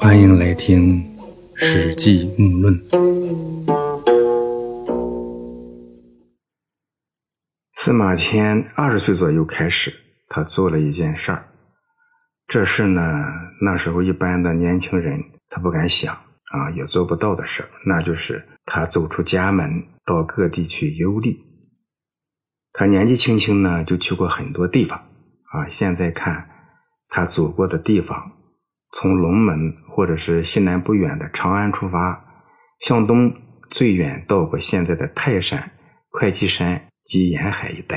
欢迎来听《史记木论》。司马迁二十岁左右开始，他做了一件事儿。这事呢，那时候一般的年轻人他不敢想啊，也做不到的事儿那就是他走出家门，到各地去游历。他年纪轻轻呢，就去过很多地方啊。现在看他走过的地方。从龙门或者是西南不远的长安出发，向东最远到过现在的泰山、会稽山及沿海一带；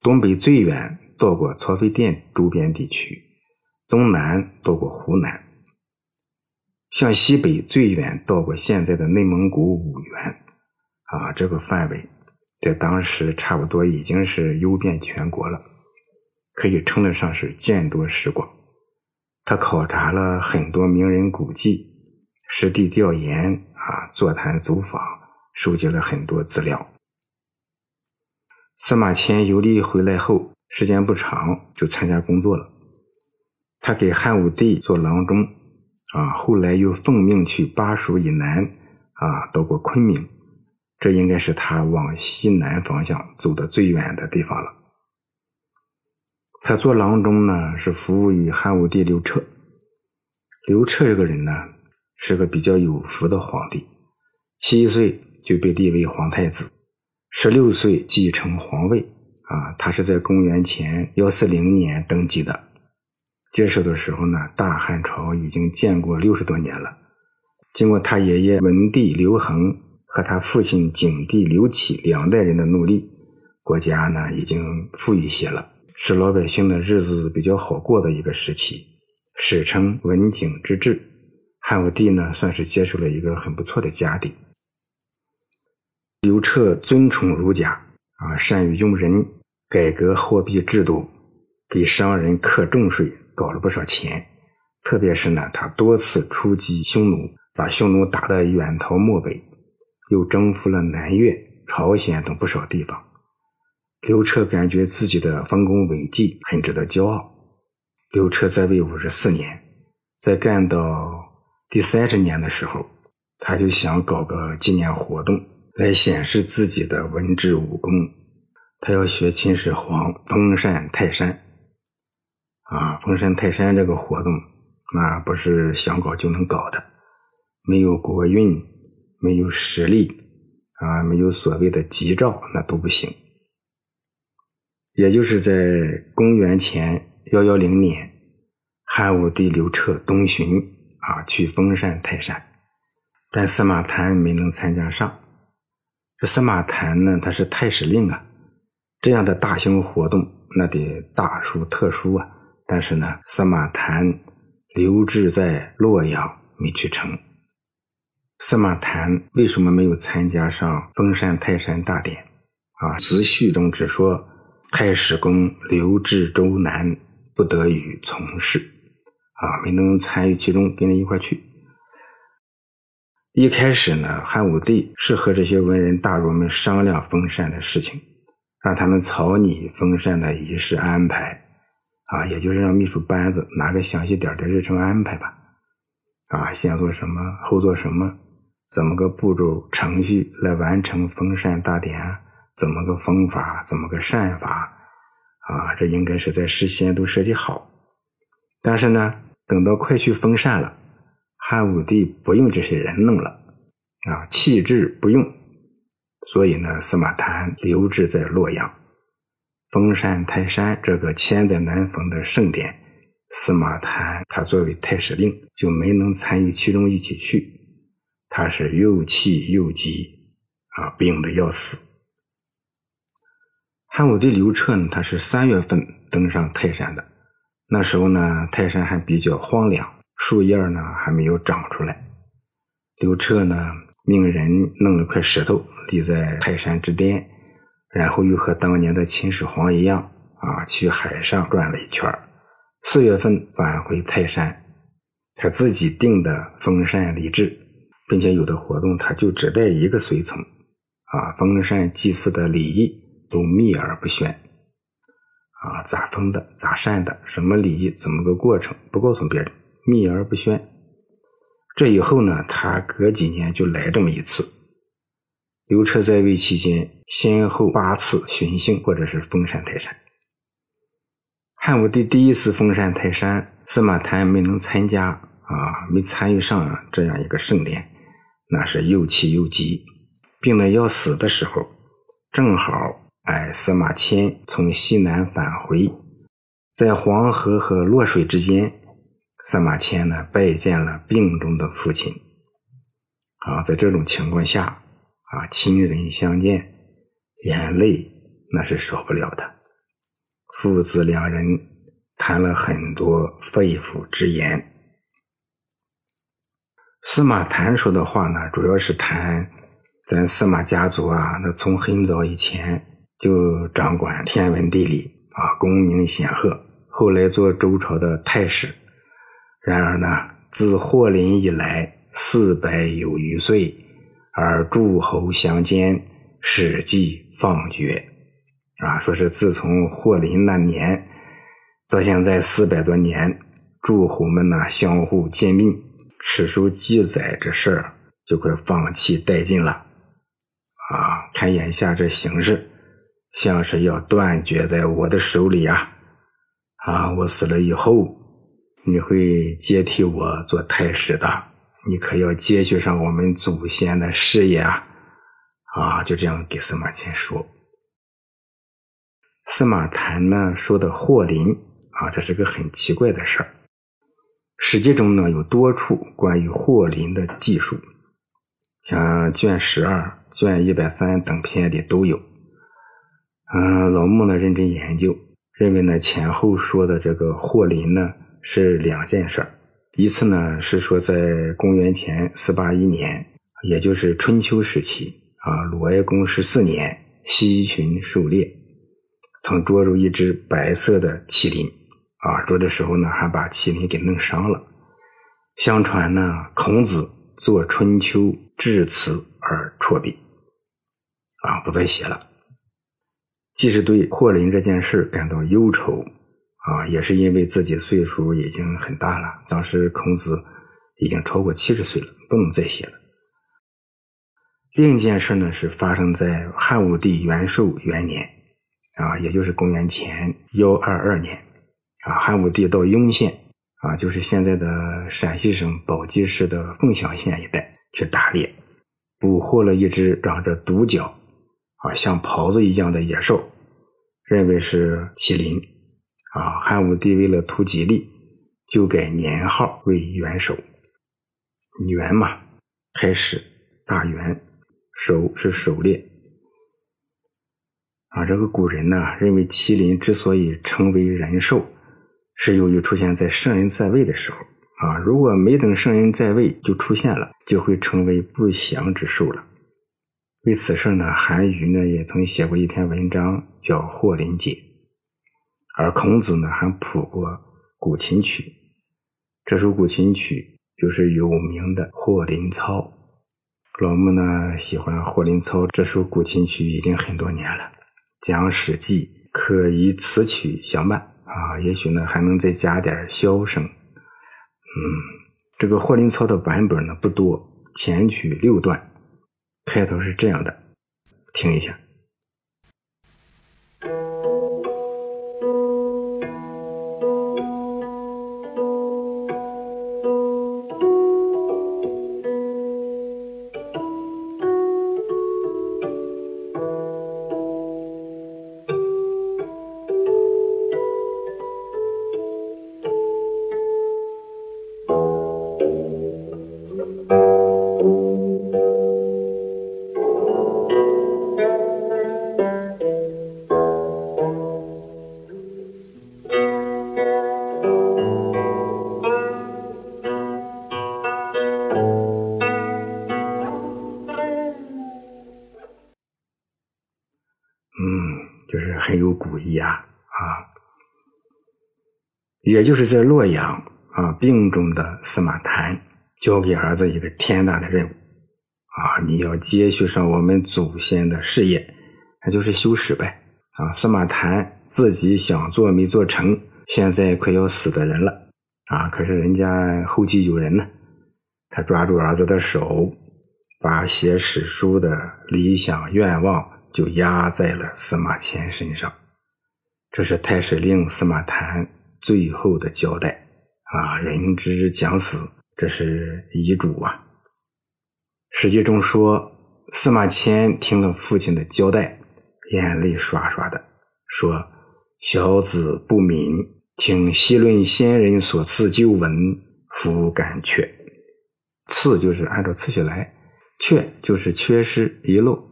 东北最远到过曹妃甸周边地区；东南到过湖南；向西北最远到过现在的内蒙古五原。啊，这个范围在当时差不多已经是游遍全国了，可以称得上是见多识广。他考察了很多名人古迹，实地调研啊，座谈走访，收集了很多资料。司马迁游历回来后，时间不长就参加工作了。他给汉武帝做郎中啊，后来又奉命去巴蜀以南啊，到过昆明，这应该是他往西南方向走的最远的地方了。他做郎中呢，是服务于汉武帝刘彻。刘彻这个人呢，是个比较有福的皇帝，七岁就被立为皇太子，十六岁继承皇位。啊，他是在公元前幺四零年登基的。接手的时候呢，大汉朝已经建国六十多年了。经过他爷爷文帝刘恒和他父亲景帝刘启两代人的努力，国家呢已经富裕些了。是老百姓的日子比较好过的一个时期，史称文景之治。汉武帝呢，算是接受了一个很不错的家底。刘彻尊崇儒家，啊，善于用人，改革货币制度，给商人课重税，搞了不少钱。特别是呢，他多次出击匈奴，把匈奴打得远逃漠北，又征服了南越、朝鲜等不少地方。刘彻感觉自己的丰功伟绩很值得骄傲。刘彻在位五十四年，在干到第三十年的时候，他就想搞个纪念活动来显示自己的文治武功。他要学秦始皇封禅泰山。啊，封禅泰山这个活动，那不是想搞就能搞的，没有国运，没有实力，啊，没有所谓的吉兆，那都不行。也就是在公元前幺幺零年，汉武帝刘彻东巡啊，去封禅泰山，但司马谈没能参加上。这司马谈呢，他是太史令啊，这样的大型活动那得大书特书啊。但是呢，司马谈留置在洛阳没去成。司马谈为什么没有参加上封禅泰山大典啊？子序中只说。太史公刘至周南不得与从事，啊，没能参与其中，跟着一块去。一开始呢，汉武帝是和这些文人大儒们商量封禅的事情，让他们草拟封禅的仪式安排，啊，也就是让秘书班子拿个详细点的日程安排吧，啊，先做什么，后做什么，怎么个步骤程序来完成封禅大典啊？怎么个封法？怎么个善法？啊，这应该是在事先都设计好。但是呢，等到快去封禅了，汉武帝不用这些人弄了，啊，弃置不用，所以呢，司马谈留置在洛阳，封禅泰山这个千载难逢的盛典，司马谈他作为太史令就没能参与其中一起去，他是又气又急，啊，病得要死。汉武帝刘彻呢，他是三月份登上泰山的。那时候呢，泰山还比较荒凉，树叶呢还没有长出来。刘彻呢，命人弄了块石头立在泰山之巅，然后又和当年的秦始皇一样啊，去海上转了一圈四月份返回泰山，他自己定的封禅礼制，并且有的活动他就只带一个随从啊，封禅祭祀的礼仪。都秘而不宣，啊，咋封的，咋善的，什么礼仪，怎么个过程，不告诉别人，秘而不宣，这以后呢，他隔几年就来这么一次。刘彻在位期间，先后八次巡幸或者是封禅泰山。汉武帝第一次封禅泰山，司马谈没能参加啊，没参与上这样一个盛典，那是又气又急，病得要死的时候，正好哎，司马迁从西南返回，在黄河和洛水之间，司马迁呢拜见了病中的父亲。啊，在这种情况下。啊，亲人相见，眼泪那是少不了的。父子两人谈了很多肺腑之言。司马谈说的话呢，主要是谈咱司马家族啊，那从很早以前就掌管天文地理啊，功名显赫，后来做周朝的太史。然而呢，自霍林以来，四百有余岁。而诸侯相间，史记放绝，啊，说是自从霍林那年到现在四百多年，诸侯们呢相互兼并，史书记载这事儿就快放弃殆尽了，啊，看眼下这形势，像是要断绝在我的手里啊，啊，我死了以后，你会接替我做太史的。你可要接续上我们祖先的事业啊！啊，就这样给司马迁说。司马谈呢说的霍林啊，这是个很奇怪的事儿。史记中呢有多处关于霍林的记述，像卷十二、卷一百三等篇里都有。嗯，老穆呢认真研究，认为呢前后说的这个霍林呢是两件事儿。一次呢，是说在公元前四八一年，也就是春秋时期啊，鲁哀公十四年，西巡狩猎，曾捉住一只白色的麒麟啊，捉的时候呢，还把麒麟给弄伤了。相传呢，孔子作《春秋》致辞而辍笔，啊，不再写了。既是对霍林这件事感到忧愁。啊，也是因为自己岁数已经很大了，当时孔子已经超过七十岁了，不能再写了。另一件事呢，是发生在汉武帝元寿元年，啊，也就是公元前幺二二年，啊，汉武帝到雍县，啊，就是现在的陕西省宝鸡市的凤翔县一带去打猎，捕获了一只长着独角，啊，像狍子一样的野兽，认为是麒麟。啊，汉武帝为了图吉利，就改年号为元首。元嘛，开始大元，首是狩猎。啊，这个古人呢认为麒麟之所以称为人兽，是由于出现在圣人在位的时候。啊，如果没等圣人在位就出现了，就会成为不祥之兽了。为此事呢，韩愈呢也曾写过一篇文章，叫《霍林解》。而孔子呢，还谱过《古琴曲》，这首古琴曲就是有名的《霍林操》。老穆呢喜欢《霍林操》这首古琴曲已经很多年了。讲《史记》可以此曲相伴啊，也许呢还能再加点箫声。嗯，这个《霍林操》的版本呢不多，前曲六段，开头是这样的，听一下。嗯，就是很有古意啊啊！也就是在洛阳啊，病中的司马谈交给儿子一个天大的任务啊，你要接续上我们祖先的事业，那就是修史呗啊！司马谈自己想做没做成，现在快要死的人了啊，可是人家后继有人呢，他抓住儿子的手，把写史书的理想愿望就压在了司马迁身上。这是太史令司马谈最后的交代啊！人之将死，这是遗嘱啊。史记中说，司马迁听了父亲的交代，眼泪刷刷的，说：“小子不敏，请细论先人所赐旧文，弗敢缺。赐就是按照次序来，缺就是缺失遗漏，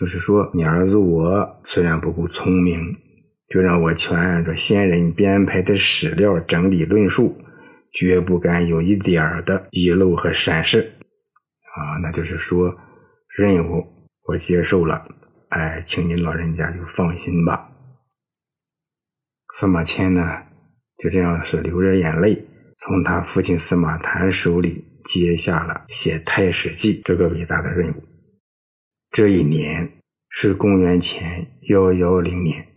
就是说你儿子我虽然不够聪明。”就让我全按照先人编排的史料整理论述，绝不敢有一点的遗漏和闪失。啊，那就是说，任务我接受了，哎，请您老人家就放心吧。司马迁呢，就这样是流着眼泪，从他父亲司马谈手里接下了写《太史记》这个伟大的任务。这一年是公元前幺幺零年。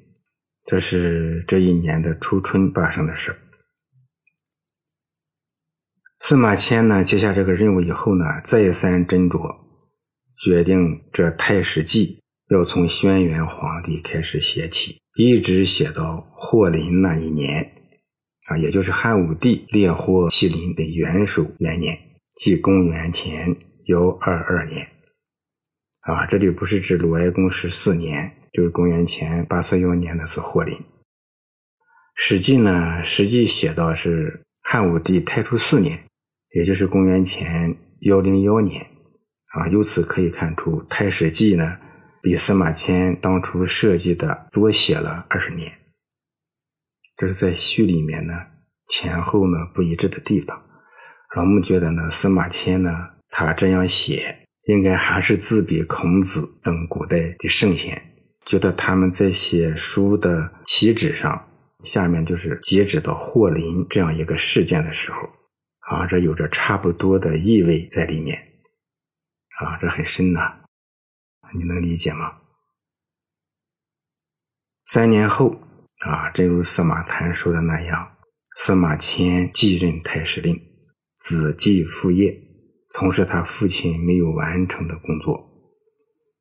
这是这一年的初春发生的事。司马迁呢接下这个任务以后呢，再三斟酌，决定这《太史记》要从轩辕皇帝开始写起，一直写到霍林那一年，啊，也就是汉武帝猎获麒麟的元首元年，即公元前幺二二年。啊，这里不是指鲁哀公十四年。就是公元前八四幺年的是霍林，《史记》呢，实际写到是汉武帝太初四年，也就是公元前幺零幺年，啊，由此可以看出，《太史记》呢比司马迁当初设计的多写了二十年。这是在序里面呢前后呢不一致的地方。老木觉得呢，司马迁呢他这样写，应该还是自比孔子等古代的圣贤。觉得他们在写书的起止上，下面就是截止到霍林这样一个事件的时候，啊，这有着差不多的意味在里面，啊，这很深呐，你能理解吗？三年后，啊，正如司马谈说的那样，司马迁继任太史令，子继父业，从事他父亲没有完成的工作。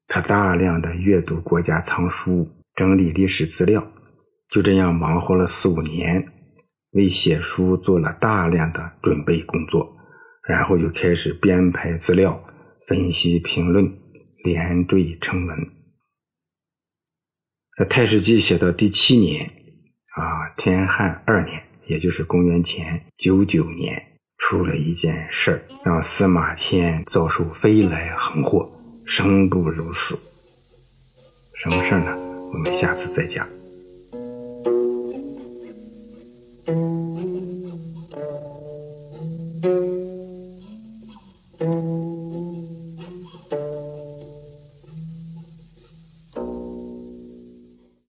他大量的阅读国家藏书，整理历史资料，就这样忙活了四五年，为写书做了大量的准备工作，然后就开始编排资料、分析评论、连缀成文。这《太史记》写到第七年，啊，天汉二年，也就是公元前九九年，出了一件事儿，让司马迁遭受飞来横祸。生不如死，什么事儿呢？我们下次再讲。